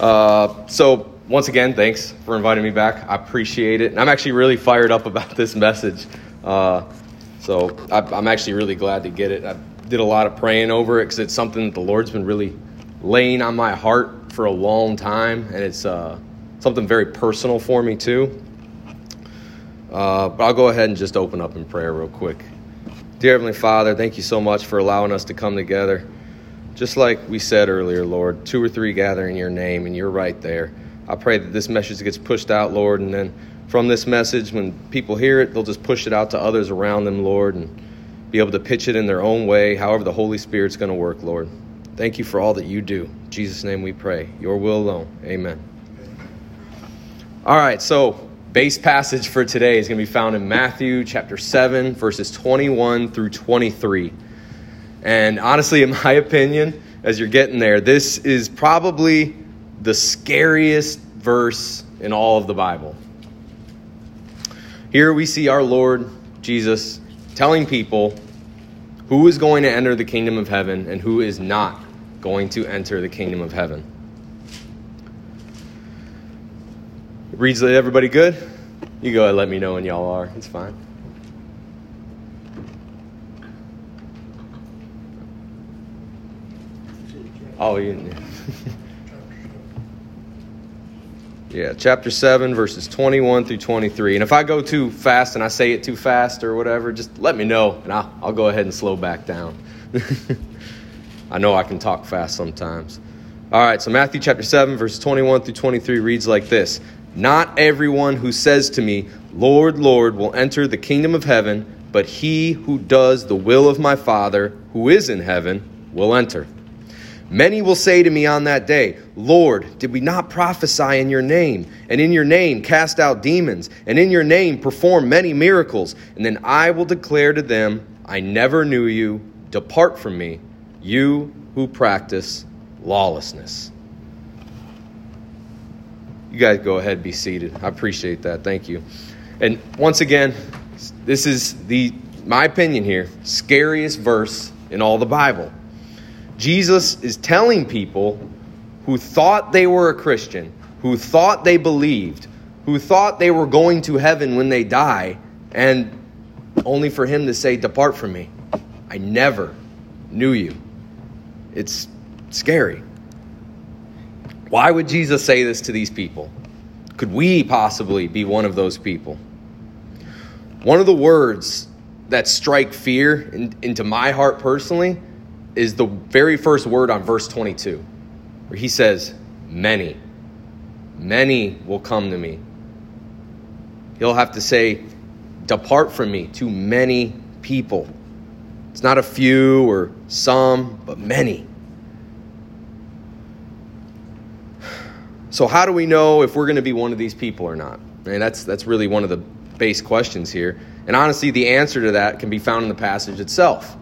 Uh, so, once again, thanks for inviting me back. I appreciate it. And I'm actually really fired up about this message. Uh, so, I, I'm actually really glad to get it. I did a lot of praying over it because it's something that the Lord's been really laying on my heart for a long time. And it's uh, something very personal for me, too. Uh, but I'll go ahead and just open up in prayer real quick. Dear Heavenly Father, thank you so much for allowing us to come together. Just like we said earlier, Lord, two or three gather in your name, and you're right there. I pray that this message gets pushed out, Lord, and then from this message, when people hear it, they'll just push it out to others around them, Lord, and be able to pitch it in their own way, however the Holy Spirit's going to work, Lord. Thank you for all that you do. In Jesus' name we pray. Your will alone. Amen. All right, so base passage for today is going to be found in Matthew chapter 7, verses 21 through 23. And honestly, in my opinion, as you're getting there, this is probably the scariest verse in all of the Bible. Here we see our Lord Jesus telling people who is going to enter the kingdom of heaven and who is not going to enter the kingdom of heaven. Reads that everybody good? You go ahead and let me know when y'all are. It's fine. Oh, you. yeah, chapter 7, verses 21 through 23. And if I go too fast and I say it too fast or whatever, just let me know and I'll, I'll go ahead and slow back down. I know I can talk fast sometimes. All right, so Matthew chapter 7, verses 21 through 23 reads like this Not everyone who says to me, Lord, Lord, will enter the kingdom of heaven, but he who does the will of my Father who is in heaven will enter. Many will say to me on that day, Lord, did we not prophesy in your name, and in your name cast out demons, and in your name perform many miracles? And then I will declare to them, I never knew you. Depart from me, you who practice lawlessness. You guys go ahead, be seated. I appreciate that. Thank you. And once again, this is the my opinion here, scariest verse in all the Bible. Jesus is telling people who thought they were a Christian, who thought they believed, who thought they were going to heaven when they die, and only for him to say, Depart from me. I never knew you. It's scary. Why would Jesus say this to these people? Could we possibly be one of those people? One of the words that strike fear in, into my heart personally is the very first word on verse 22, where he says, Many. Many will come to me. He'll have to say, Depart from me to many people. It's not a few or some, but many. So, how do we know if we're going to be one of these people or not? Mean, that's, that's really one of the base questions here. And honestly, the answer to that can be found in the passage itself.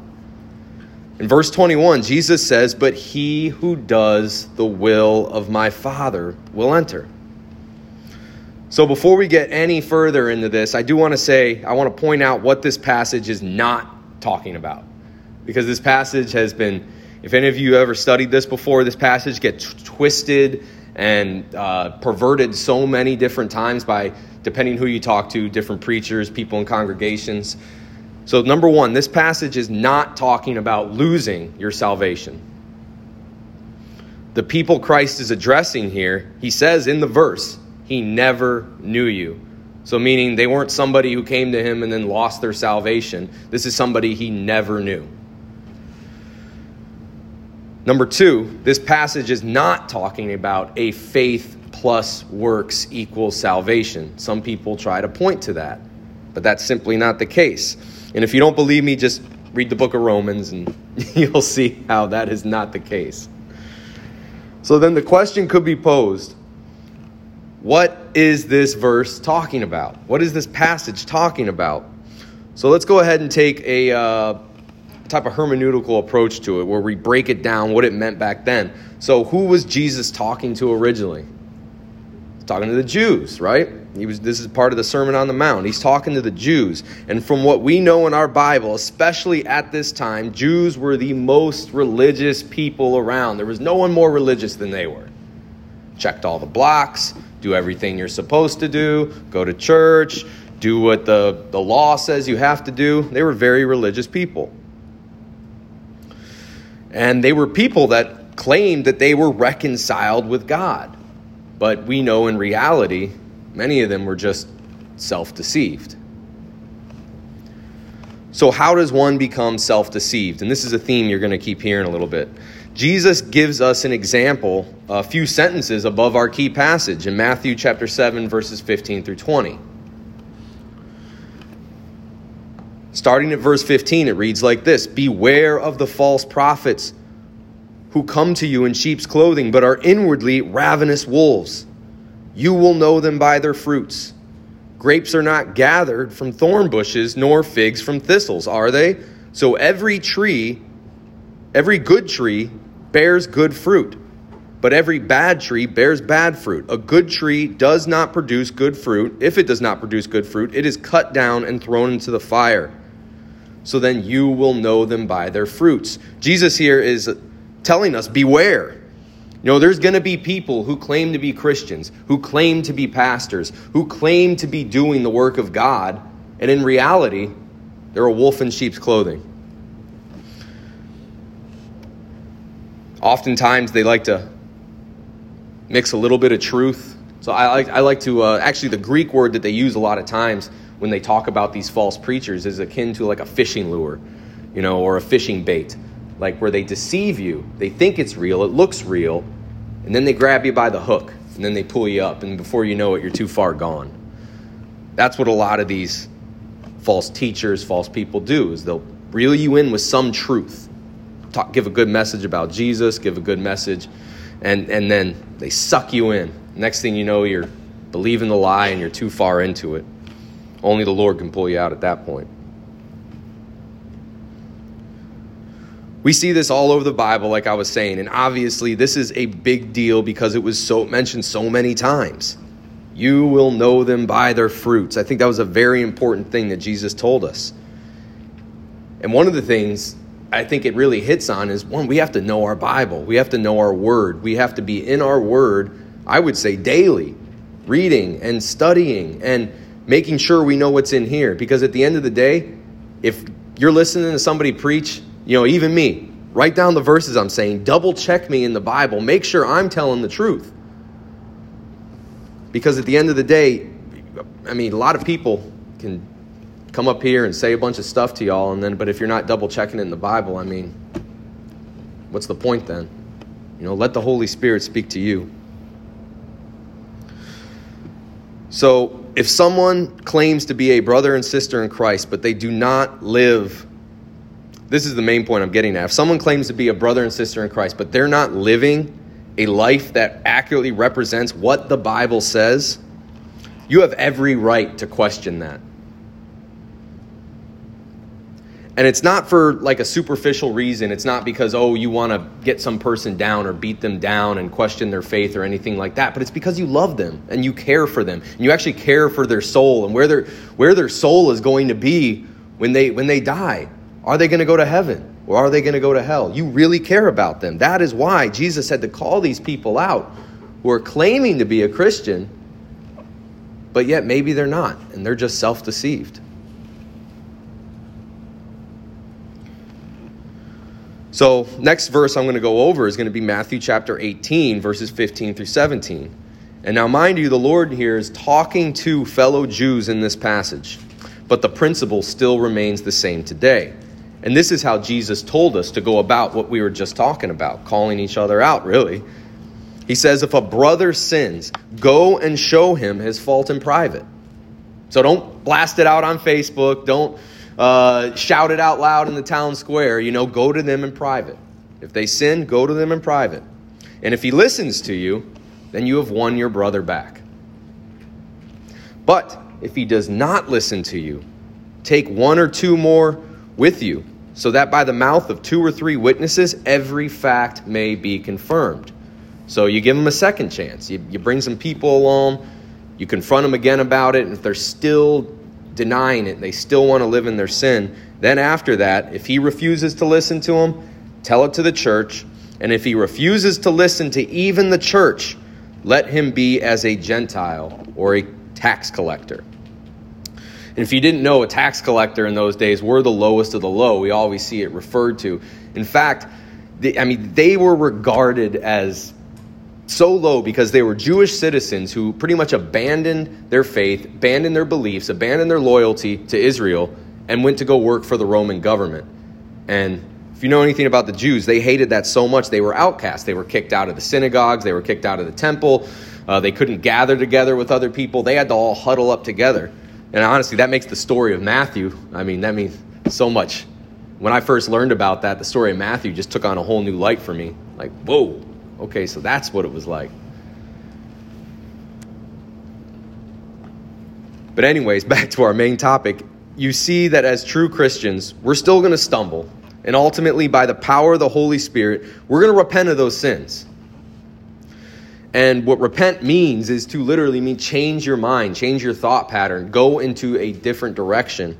In verse 21, Jesus says, But he who does the will of my Father will enter. So before we get any further into this, I do want to say, I want to point out what this passage is not talking about. Because this passage has been, if any of you ever studied this before, this passage gets twisted and uh, perverted so many different times by, depending who you talk to, different preachers, people in congregations. So, number one, this passage is not talking about losing your salvation. The people Christ is addressing here, he says in the verse, he never knew you. So, meaning they weren't somebody who came to him and then lost their salvation. This is somebody he never knew. Number two, this passage is not talking about a faith plus works equals salvation. Some people try to point to that, but that's simply not the case. And if you don't believe me, just read the book of Romans and you'll see how that is not the case. So then the question could be posed what is this verse talking about? What is this passage talking about? So let's go ahead and take a uh, type of hermeneutical approach to it where we break it down what it meant back then. So, who was Jesus talking to originally? talking to the Jews, right? He was, this is part of the Sermon on the Mount. He's talking to the Jews. And from what we know in our Bible, especially at this time, Jews were the most religious people around. There was no one more religious than they were. checked all the blocks, do everything you're supposed to do, go to church, do what the, the law says you have to do. They were very religious people. And they were people that claimed that they were reconciled with God. But we know in reality, many of them were just self deceived. So, how does one become self deceived? And this is a theme you're going to keep hearing a little bit. Jesus gives us an example, a few sentences above our key passage in Matthew chapter 7, verses 15 through 20. Starting at verse 15, it reads like this Beware of the false prophets who come to you in sheep's clothing, but are inwardly ravenous wolves. You will know them by their fruits. Grapes are not gathered from thorn bushes, nor figs from thistles, are they? So every tree, every good tree, bears good fruit, but every bad tree bears bad fruit. A good tree does not produce good fruit. If it does not produce good fruit, it is cut down and thrown into the fire. So then you will know them by their fruits. Jesus here is telling us beware. You know, there's going to be people who claim to be Christians, who claim to be pastors, who claim to be doing the work of God, and in reality, they're a wolf in sheep's clothing. Oftentimes, they like to mix a little bit of truth. So I like, I like to, uh, actually, the Greek word that they use a lot of times when they talk about these false preachers is akin to like a fishing lure, you know, or a fishing bait like where they deceive you. They think it's real, it looks real, and then they grab you by the hook, and then they pull you up, and before you know it, you're too far gone. That's what a lot of these false teachers, false people do, is they'll reel you in with some truth. Talk, give a good message about Jesus, give a good message, and, and then they suck you in. Next thing you know, you're believing the lie and you're too far into it. Only the Lord can pull you out at that point. We see this all over the Bible, like I was saying, and obviously this is a big deal because it was so mentioned so many times. You will know them by their fruits. I think that was a very important thing that Jesus told us. And one of the things I think it really hits on is one, we have to know our Bible. We have to know our word. We have to be in our word, I would say daily, reading and studying and making sure we know what's in here. Because at the end of the day, if you're listening to somebody preach you know, even me, write down the verses I'm saying, double check me in the Bible, make sure I'm telling the truth. Because at the end of the day, I mean, a lot of people can come up here and say a bunch of stuff to y'all, and then, but if you're not double checking it in the Bible, I mean, what's the point then? You know, let the Holy Spirit speak to you. So, if someone claims to be a brother and sister in Christ, but they do not live this is the main point I'm getting at. If someone claims to be a brother and sister in Christ, but they're not living a life that accurately represents what the Bible says, you have every right to question that. And it's not for like a superficial reason. It's not because, oh, you want to get some person down or beat them down and question their faith or anything like that. But it's because you love them and you care for them. And you actually care for their soul and where their, where their soul is going to be when they, when they die. Are they going to go to heaven or are they going to go to hell? You really care about them. That is why Jesus had to call these people out who are claiming to be a Christian, but yet maybe they're not, and they're just self deceived. So, next verse I'm going to go over is going to be Matthew chapter 18, verses 15 through 17. And now, mind you, the Lord here is talking to fellow Jews in this passage, but the principle still remains the same today. And this is how Jesus told us to go about what we were just talking about, calling each other out, really. He says, If a brother sins, go and show him his fault in private. So don't blast it out on Facebook. Don't uh, shout it out loud in the town square. You know, go to them in private. If they sin, go to them in private. And if he listens to you, then you have won your brother back. But if he does not listen to you, take one or two more with you, so that by the mouth of two or three witnesses every fact may be confirmed. So you give them a second chance. You, you bring some people along, you confront them again about it, and if they're still denying it, they still want to live in their sin, then after that, if he refuses to listen to them, tell it to the church. And if he refuses to listen to even the church, let him be as a Gentile or a tax collector. And if you didn't know, a tax collector in those days were the lowest of the low. We always see it referred to. In fact, I mean, they were regarded as so low because they were Jewish citizens who pretty much abandoned their faith, abandoned their beliefs, abandoned their loyalty to Israel, and went to go work for the Roman government. And if you know anything about the Jews, they hated that so much they were outcast. They were kicked out of the synagogues, they were kicked out of the temple, uh, they couldn't gather together with other people. They had to all huddle up together. And honestly, that makes the story of Matthew, I mean, that means so much. When I first learned about that, the story of Matthew just took on a whole new light for me. Like, whoa, Okay, so that's what it was like. But, anyways, back to our main topic. You see that as true Christians, we're still going to stumble. And ultimately, by the power of the Holy Spirit, we're going to repent of those sins. And what repent means is to literally mean change your mind, change your thought pattern, go into a different direction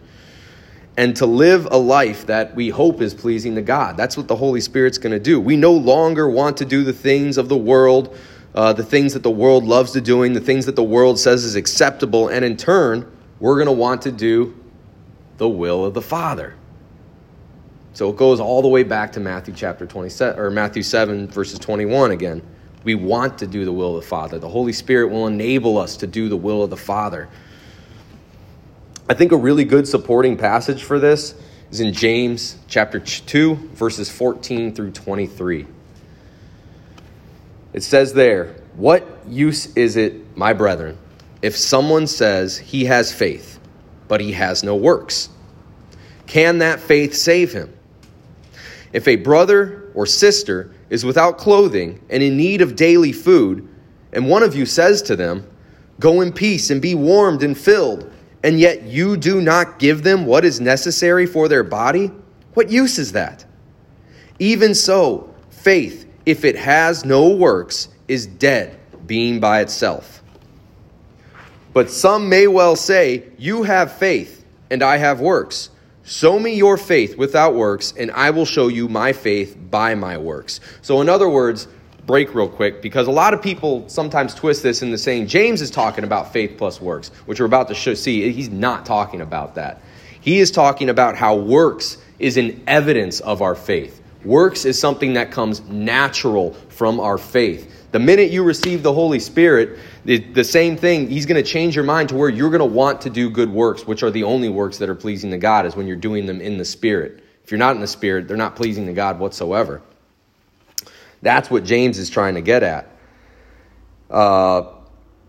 and to live a life that we hope is pleasing to God. That's what the Holy Spirit's going to do. We no longer want to do the things of the world, uh, the things that the world loves to doing, the things that the world says is acceptable, and in turn, we're going to want to do the will of the Father. So it goes all the way back to Matthew chapter 27 or Matthew 7 verses 21 again. We want to do the will of the Father. The Holy Spirit will enable us to do the will of the Father. I think a really good supporting passage for this is in James chapter 2, verses 14 through 23. It says there, What use is it, my brethren, if someone says he has faith, but he has no works? Can that faith save him? If a brother or sister is without clothing and in need of daily food, and one of you says to them, Go in peace and be warmed and filled, and yet you do not give them what is necessary for their body? What use is that? Even so, faith, if it has no works, is dead, being by itself. But some may well say, You have faith, and I have works. Show me your faith without works, and I will show you my faith by my works. So, in other words, break real quick because a lot of people sometimes twist this into saying James is talking about faith plus works, which we're about to show, see. He's not talking about that. He is talking about how works is an evidence of our faith. Works is something that comes natural from our faith. The minute you receive the Holy Spirit, the, the same thing, He's going to change your mind to where you're going to want to do good works, which are the only works that are pleasing to God, is when you're doing them in the Spirit. If you're not in the Spirit, they're not pleasing to God whatsoever. That's what James is trying to get at. Uh,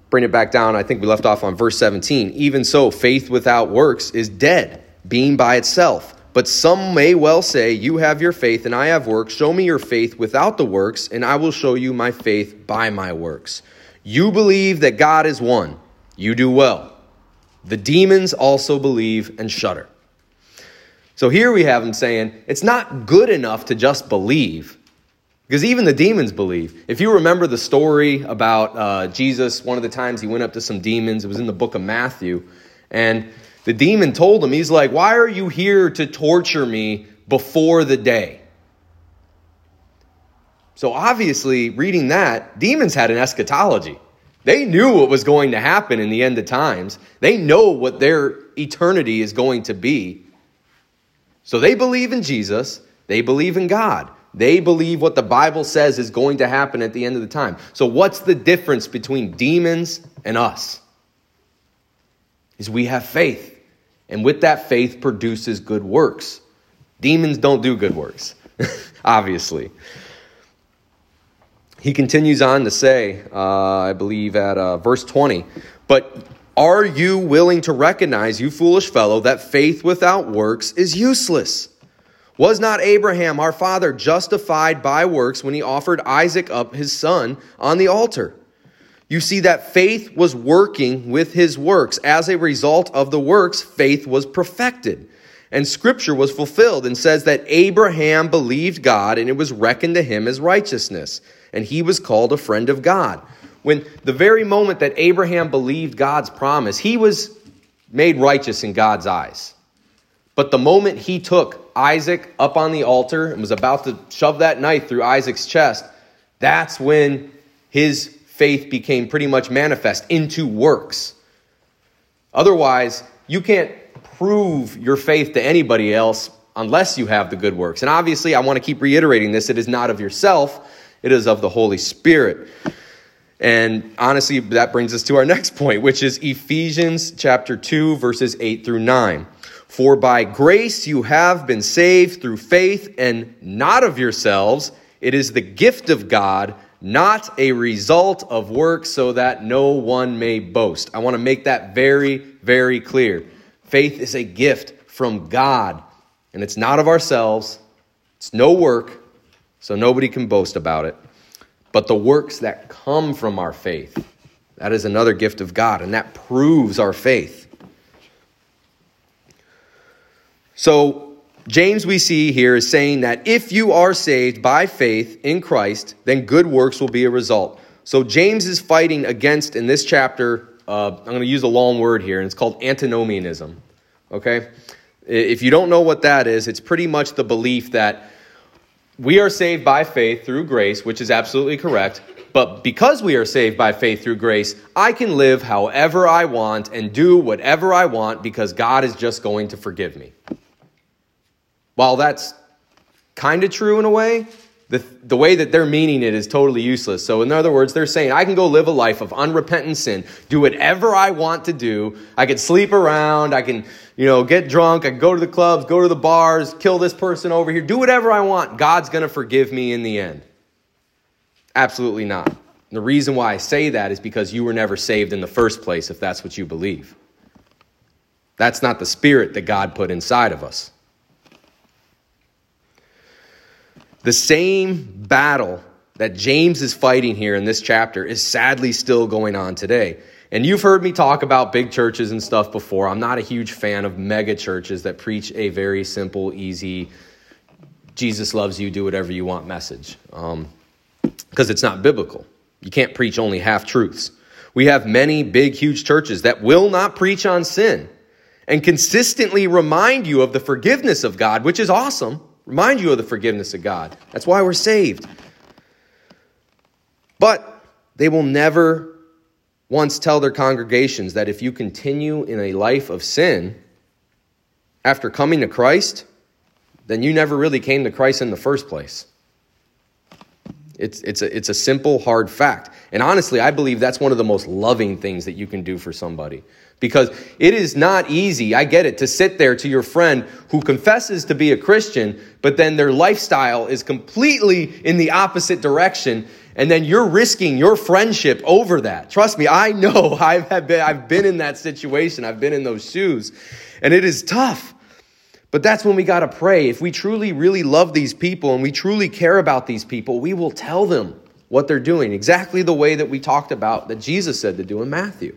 bring it back down. I think we left off on verse 17. Even so, faith without works is dead, being by itself. But some may well say, You have your faith, and I have works. Show me your faith without the works, and I will show you my faith by my works. You believe that God is one. You do well. The demons also believe and shudder. So here we have him saying, It's not good enough to just believe. Because even the demons believe. If you remember the story about uh, Jesus, one of the times he went up to some demons, it was in the book of Matthew, and the demon told him, He's like, Why are you here to torture me before the day? So obviously, reading that, demons had an eschatology. They knew what was going to happen in the end of times, they know what their eternity is going to be. So they believe in Jesus, they believe in God. They believe what the Bible says is going to happen at the end of the time. So, what's the difference between demons and us? Is we have faith, and with that faith produces good works. Demons don't do good works, obviously. He continues on to say, uh, I believe at uh, verse 20, but are you willing to recognize, you foolish fellow, that faith without works is useless? Was not Abraham, our father, justified by works when he offered Isaac up his son on the altar? You see that faith was working with his works. As a result of the works, faith was perfected. And scripture was fulfilled and says that Abraham believed God and it was reckoned to him as righteousness. And he was called a friend of God. When the very moment that Abraham believed God's promise, he was made righteous in God's eyes. But the moment he took Isaac up on the altar and was about to shove that knife through Isaac's chest, that's when his faith became pretty much manifest into works. Otherwise, you can't prove your faith to anybody else unless you have the good works. And obviously, I want to keep reiterating this it is not of yourself, it is of the Holy Spirit. And honestly, that brings us to our next point, which is Ephesians chapter 2, verses 8 through 9. For by grace you have been saved through faith, and not of yourselves. It is the gift of God, not a result of work, so that no one may boast. I want to make that very, very clear. Faith is a gift from God, and it's not of ourselves. It's no work, so nobody can boast about it. But the works that come from our faith, that is another gift of God, and that proves our faith. So, James, we see here, is saying that if you are saved by faith in Christ, then good works will be a result. So, James is fighting against, in this chapter, uh, I'm going to use a long word here, and it's called antinomianism. Okay? If you don't know what that is, it's pretty much the belief that we are saved by faith through grace, which is absolutely correct. But because we are saved by faith through grace, I can live however I want and do whatever I want because God is just going to forgive me. While that's kind of true in a way, the, the way that they're meaning it is totally useless. So, in other words, they're saying, I can go live a life of unrepentant sin, do whatever I want to do. I can sleep around, I can, you know, get drunk, I can go to the clubs, go to the bars, kill this person over here, do whatever I want. God's going to forgive me in the end. Absolutely not. And the reason why I say that is because you were never saved in the first place, if that's what you believe. That's not the spirit that God put inside of us. The same battle that James is fighting here in this chapter is sadly still going on today. And you've heard me talk about big churches and stuff before. I'm not a huge fan of mega churches that preach a very simple, easy, Jesus loves you, do whatever you want message. Because um, it's not biblical. You can't preach only half truths. We have many big, huge churches that will not preach on sin and consistently remind you of the forgiveness of God, which is awesome remind you of the forgiveness of God. That's why we're saved. But they will never once tell their congregations that if you continue in a life of sin after coming to Christ, then you never really came to Christ in the first place. It's, it's, a, it's a simple, hard fact. And honestly, I believe that's one of the most loving things that you can do for somebody. Because it is not easy, I get it, to sit there to your friend who confesses to be a Christian, but then their lifestyle is completely in the opposite direction, and then you're risking your friendship over that. Trust me, I know I've been, I've been in that situation, I've been in those shoes, and it is tough. But that's when we got to pray. If we truly, really love these people and we truly care about these people, we will tell them what they're doing, exactly the way that we talked about that Jesus said to do in Matthew.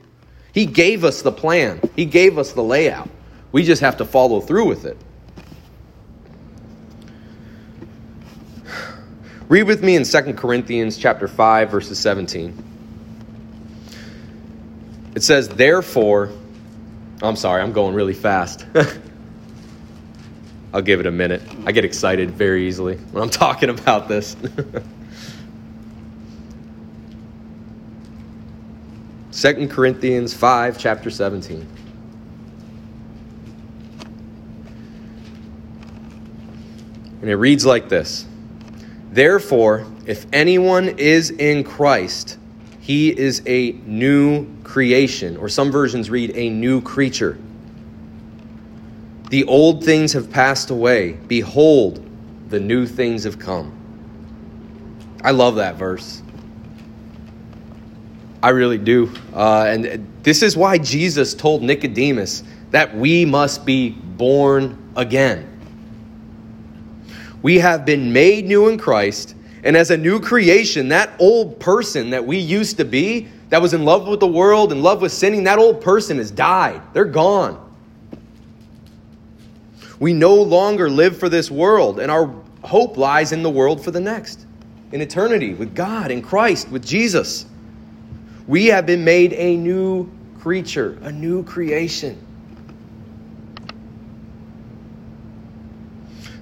He gave us the plan, He gave us the layout. We just have to follow through with it. Read with me in 2 Corinthians chapter 5 verses 17. It says, "Therefore, I'm sorry, I'm going really fast. I'll give it a minute. I get excited very easily when I'm talking about this. 2 Corinthians 5, chapter 17. And it reads like this Therefore, if anyone is in Christ, he is a new creation, or some versions read a new creature. The old things have passed away. Behold, the new things have come. I love that verse. I really do. Uh, and this is why Jesus told Nicodemus that we must be born again. We have been made new in Christ, and as a new creation, that old person that we used to be, that was in love with the world, in love with sinning, that old person has died. They're gone. We no longer live for this world, and our hope lies in the world for the next, in eternity with God, in Christ, with Jesus. We have been made a new creature, a new creation.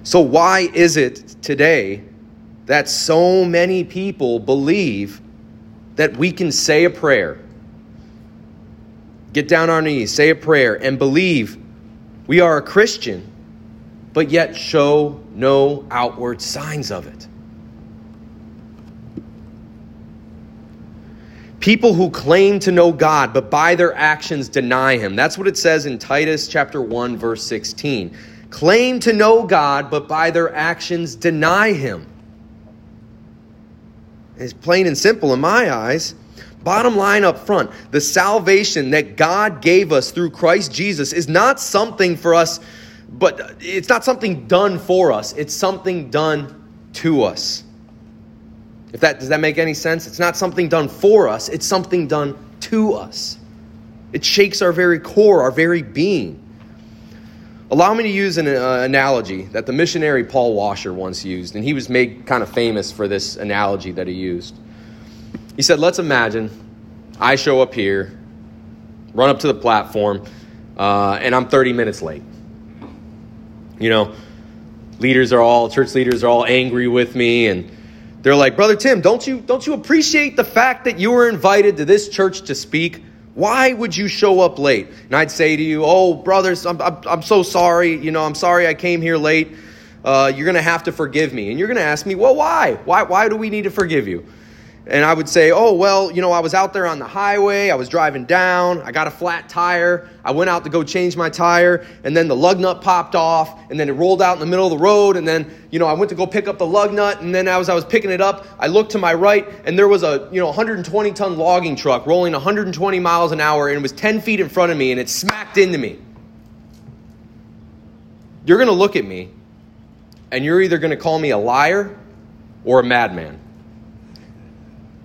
So, why is it today that so many people believe that we can say a prayer, get down on our knees, say a prayer, and believe we are a Christian, but yet show no outward signs of it. People who claim to know God, but by their actions deny Him. That's what it says in Titus chapter 1, verse 16. Claim to know God, but by their actions deny Him. It's plain and simple in my eyes. Bottom line up front the salvation that God gave us through Christ Jesus is not something for us, but it's not something done for us, it's something done to us. If that does that make any sense? It's not something done for us, it's something done to us. It shakes our very core, our very being. Allow me to use an uh, analogy that the missionary Paul Washer once used, and he was made kind of famous for this analogy that he used. He said, Let's imagine I show up here, run up to the platform, uh, and I'm 30 minutes late. You know, leaders are all, church leaders are all angry with me, and they're like, Brother Tim, don't you, don't you appreciate the fact that you were invited to this church to speak? Why would you show up late? And I'd say to you, Oh, brothers, I'm, I'm, I'm so sorry. You know, I'm sorry I came here late. Uh, you're going to have to forgive me. And you're going to ask me, Well, why? why? Why do we need to forgive you? And I would say, oh, well, you know, I was out there on the highway, I was driving down, I got a flat tire, I went out to go change my tire, and then the lug nut popped off, and then it rolled out in the middle of the road, and then, you know, I went to go pick up the lug nut, and then as I was picking it up, I looked to my right, and there was a, you know, 120 ton logging truck rolling 120 miles an hour, and it was 10 feet in front of me, and it smacked into me. You're to look at me, and you're either to call me a liar or a madman.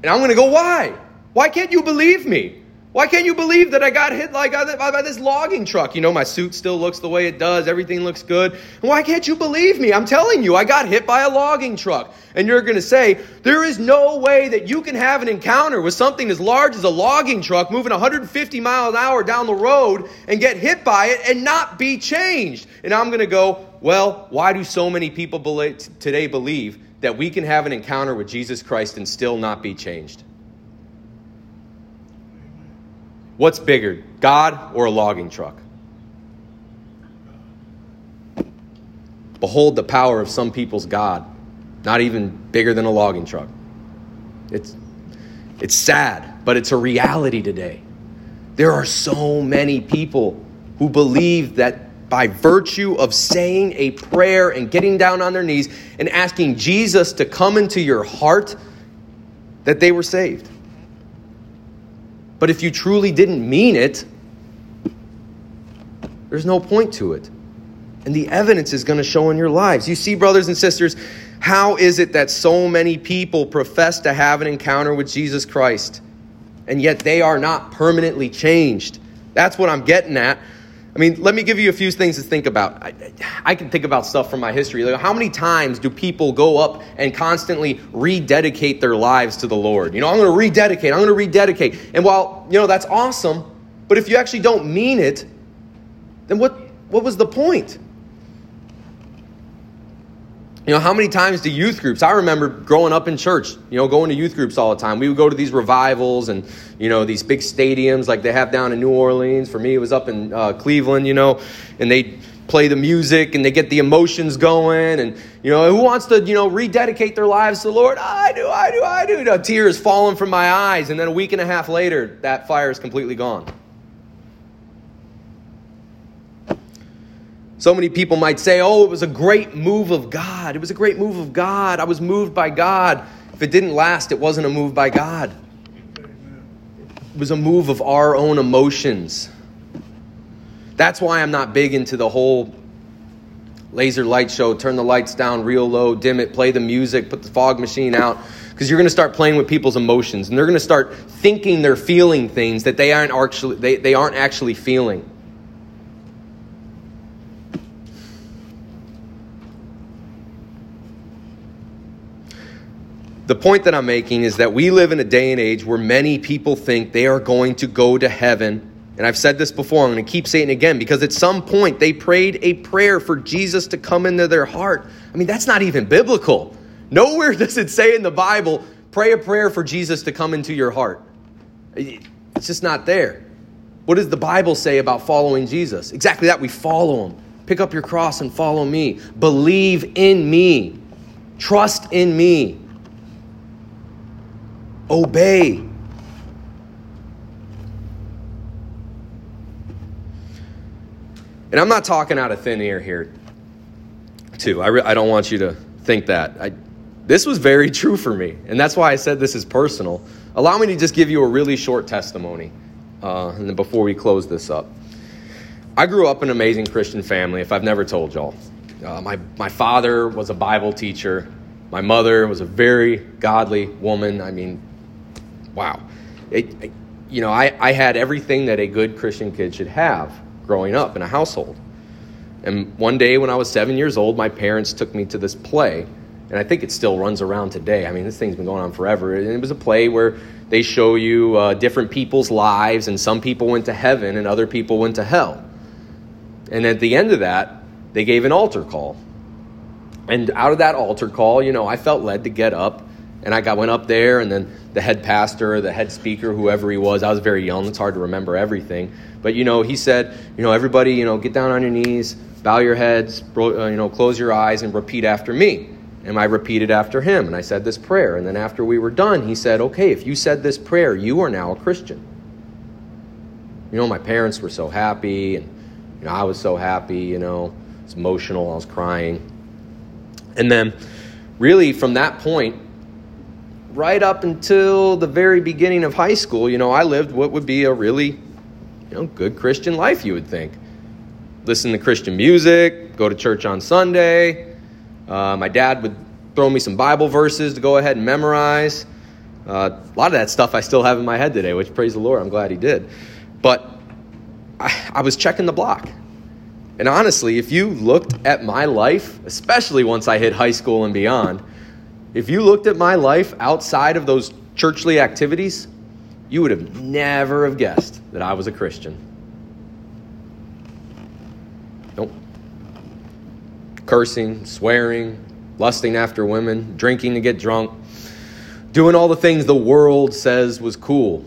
And I'm going to go, why? Why can't you believe me? Why can't you believe that I got hit like uh, by this logging truck? You know, my suit still looks the way it does. Everything looks good. Why can't you believe me? I'm telling you, I got hit by a logging truck. And you're going to say, there is no way that you can have an encounter with something as large as a logging truck moving 150 miles an hour down the road and get hit by it and not be changed. And I'm going to go, well, why do so many people today believe that we can have an encounter with Jesus Christ and still not be changed? What's bigger, God or a logging truck? Behold the power of some people's God, not even bigger than a logging truck. It's, it's sad, but it's a reality today. There are so many people who believe that by virtue of saying a prayer and getting down on their knees and asking Jesus to come into your heart, that they were saved. But if you truly didn't mean it, there's no point to it. And the evidence is going to show in your lives. You see, brothers and sisters, how is it that so many people profess to have an encounter with Jesus Christ, and yet they are not permanently changed? That's what I'm getting at I mean, let me give you a few things to think about. I, I, can think about stuff from my history. Like, how many times do people go up and constantly rededicate their lives to the Lord? You know, I'm going to rededicate, I'm going to rededicate. And while, you know, that's awesome, but if you actually don't mean it, then what, what was the point? You know, how many times do youth groups? I remember growing up in church, you know, going to youth groups all the time. We would go to these revivals and, you know, these big stadiums like they have down in New Orleans. For me, it was up in uh, Cleveland, you know, and they play the music and they get the emotions going. And, you know, who wants to, you know, rededicate their lives to the Lord? I do, I do, I do. You tears falling from my eyes. And then a week and a half later, that fire is completely gone. So many people might say, oh, it was a great move of God. It was a great move of God. I was moved by God. If it didn't last, it wasn't a move by God. It was a move of our own emotions. That's why I'm not big into the whole laser light show. Turn the lights down real low, dim it, play the music, put the fog machine out. Because you're going to start playing with people's emotions, and they're going to start thinking they're feeling things that they aren't actually, they, they aren't actually feeling. The point that I'm making is that we live in a day and age where many people think they are going to go to heaven. And I've said this before, I'm going to keep saying it again because at some point they prayed a prayer for Jesus to come into their heart. I mean, that's not even biblical. Nowhere does it say in the Bible, pray a prayer for Jesus to come into your heart. It's just not there. What does the Bible say about following Jesus? Exactly that. We follow him. Pick up your cross and follow me. Believe in me. Trust in me. Obey. And I'm not talking out of thin air here, too. I, re- I don't want you to think that. I, this was very true for me, and that's why I said this is personal. Allow me to just give you a really short testimony uh, and before we close this up. I grew up in an amazing Christian family, if I've never told y'all. Uh, my, my father was a Bible teacher. My mother was a very godly woman. I mean, wow. It, it, you know, I, I had everything that a good Christian kid should have growing up in a household. And one day when I was seven years old, my parents took me to this play and I think it still runs around today. I mean, this thing's been going on forever. And it was a play where they show you uh, different people's lives, and some people went to heaven and other people went to hell. And at the end of that, they gave an altar call. And out of that altar call, you know, I felt led to get up, and I got went up there, and then the head pastor, the head speaker, whoever he was, I was very young. It's hard to remember everything, but you know, he said, you know, everybody, you know, get down on your knees, bow your heads, uh, you know, close your eyes, and repeat after me. And I repeated after him, and I said this prayer. And then after we were done, he said, Okay, if you said this prayer, you are now a Christian. You know, my parents were so happy, and you know, I was so happy, you know, it's emotional, I was crying. And then, really, from that point, right up until the very beginning of high school, you know, I lived what would be a really, you know, good Christian life, you would think. Listen to Christian music, go to church on Sunday, uh, my dad would throw me some Bible verses to go ahead and memorize. Uh, a lot of that stuff I still have in my head today, which praise the Lord, I'm glad he did. But I, I was checking the block. And honestly, if you looked at my life, especially once I hit high school and beyond, if you looked at my life outside of those churchly activities, you would have never have guessed that I was a Christian. Nope cursing, swearing, lusting after women, drinking to get drunk, doing all the things the world says was cool.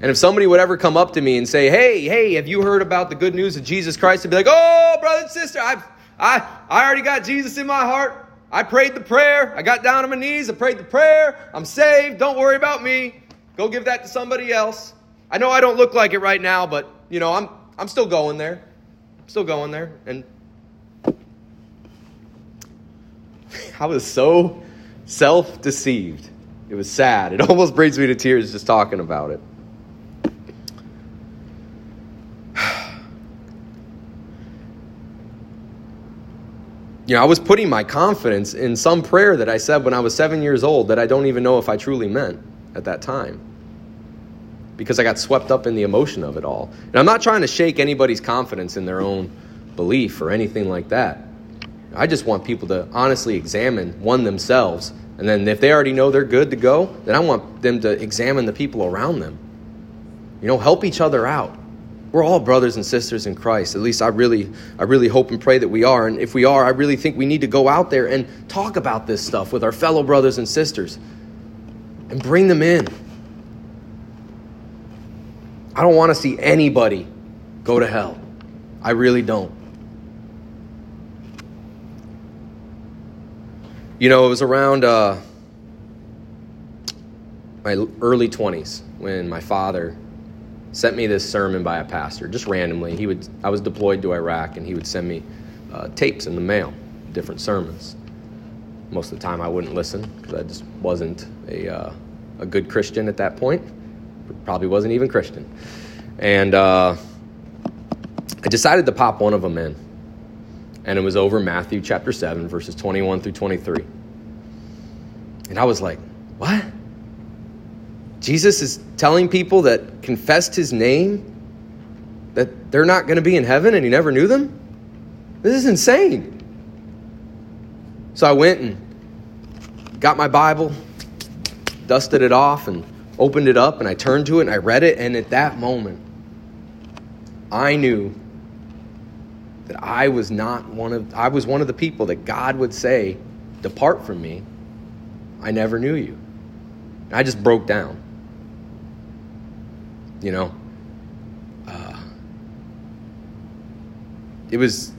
And if somebody would ever come up to me and say, Hey, hey, have you heard about the good news of Jesus Christ? I'd be like, Oh, brother and sister, I, I, I already got Jesus in my heart. I prayed the prayer. I got down on my knees. I prayed the prayer. I'm saved. Don't worry about me. Go give that to somebody else. I know I don't look like it right now, but you know, I'm I'm still going there. I'm still going there. And I was so self deceived. It was sad. It almost brings me to tears just talking about it. You know, I was putting my confidence in some prayer that I said when I was seven years old that I don't even know if I truly meant at that time because I got swept up in the emotion of it all. And I'm not trying to shake anybody's confidence in their own belief or anything like that. I just want people to honestly examine one themselves. And then if they already know they're good to go, then I want them to examine the people around them. You know, help each other out. We're all brothers and sisters in Christ. At least I really I really hope and pray that we are. And if we are, I really think we need to go out there and talk about this stuff with our fellow brothers and sisters and bring them in. I don't want to see anybody go to hell. I really don't. You know, it was around uh, my early 20s when my father sent me this sermon by a pastor, just randomly. He would, I was deployed to Iraq, and he would send me uh, tapes in the mail, different sermons. Most of the time, I wouldn't listen because I just wasn't a, uh, a good Christian at that point. Probably wasn't even Christian. And uh, I decided to pop one of them in and it was over Matthew chapter 7, verses 21 through 23. And I was like, what? Jesus is telling people that confessed his name that they're not going to be in heaven and he never knew them? This is insane. So I went and got my Bible, dusted it off, and opened it up, and I turned to it and I read it. And at that moment, I knew that I was not one of I was one of the people that God would say, "Depart from me. I never knew you." I just broke down. You know? Uh, it was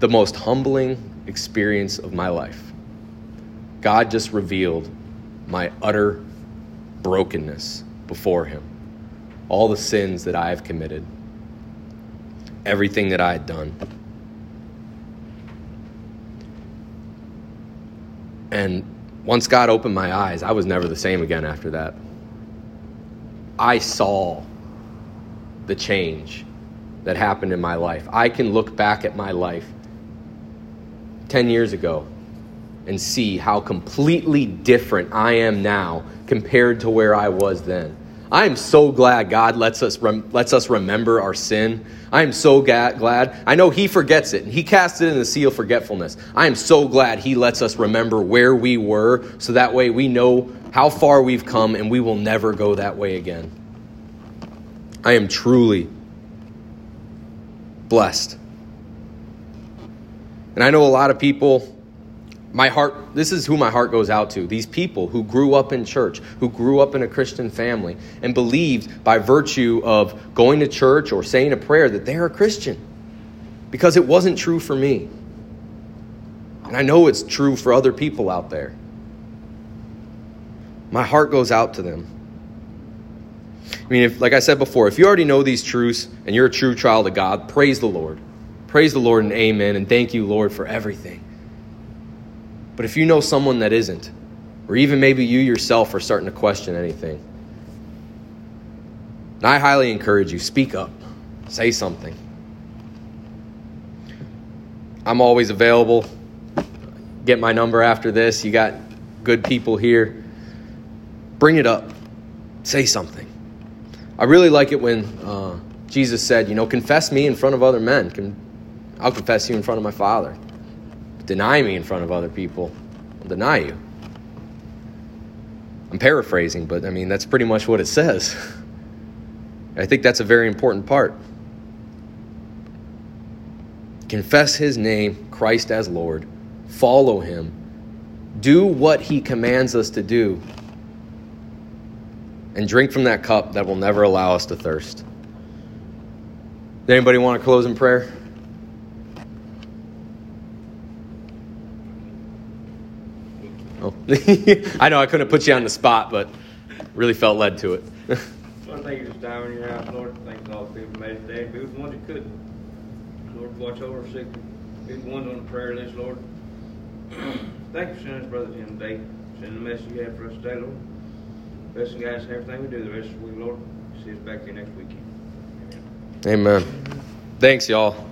the most humbling experience of my life. God just revealed my utter brokenness before Him, all the sins that I have committed, everything that I had done. And once God opened my eyes, I was never the same again after that. I saw the change that happened in my life. I can look back at my life 10 years ago and see how completely different I am now compared to where I was then. I am so glad God lets us rem- lets us remember our sin. I am so ga- glad. I know He forgets it. And He casts it in the sea of forgetfulness. I am so glad He lets us remember where we were, so that way we know how far we've come, and we will never go that way again. I am truly blessed. And I know a lot of people my heart this is who my heart goes out to these people who grew up in church who grew up in a christian family and believed by virtue of going to church or saying a prayer that they're a christian because it wasn't true for me and i know it's true for other people out there my heart goes out to them i mean if like i said before if you already know these truths and you're a true child of god praise the lord praise the lord and amen and thank you lord for everything but if you know someone that isn't, or even maybe you yourself are starting to question anything, I highly encourage you speak up, say something. I'm always available. Get my number after this. You got good people here. Bring it up. Say something. I really like it when uh, Jesus said, you know, confess me in front of other men. I'll confess you in front of my Father deny me in front of other people, I'll deny you. I'm paraphrasing, but I mean, that's pretty much what it says. I think that's a very important part. Confess his name, Christ as Lord, follow him, do what he commands us to do, and drink from that cup that will never allow us to thirst. Does anybody want to close in prayer? Oh. I know I couldn't put you on the spot, but really felt led to it. Lord, thank you for this time in your house, Lord. Thank you all the people made today. Be with the ones that couldn't. Lord, watch over sick. Be the ones on the prayer list, Lord. thank you for sending us Brother Jim today. Send the message you have for us today, Lord. Bless guys and everything we do the rest of the week, Lord. See us back here next weekend. Amen. Amen. Thanks, y'all.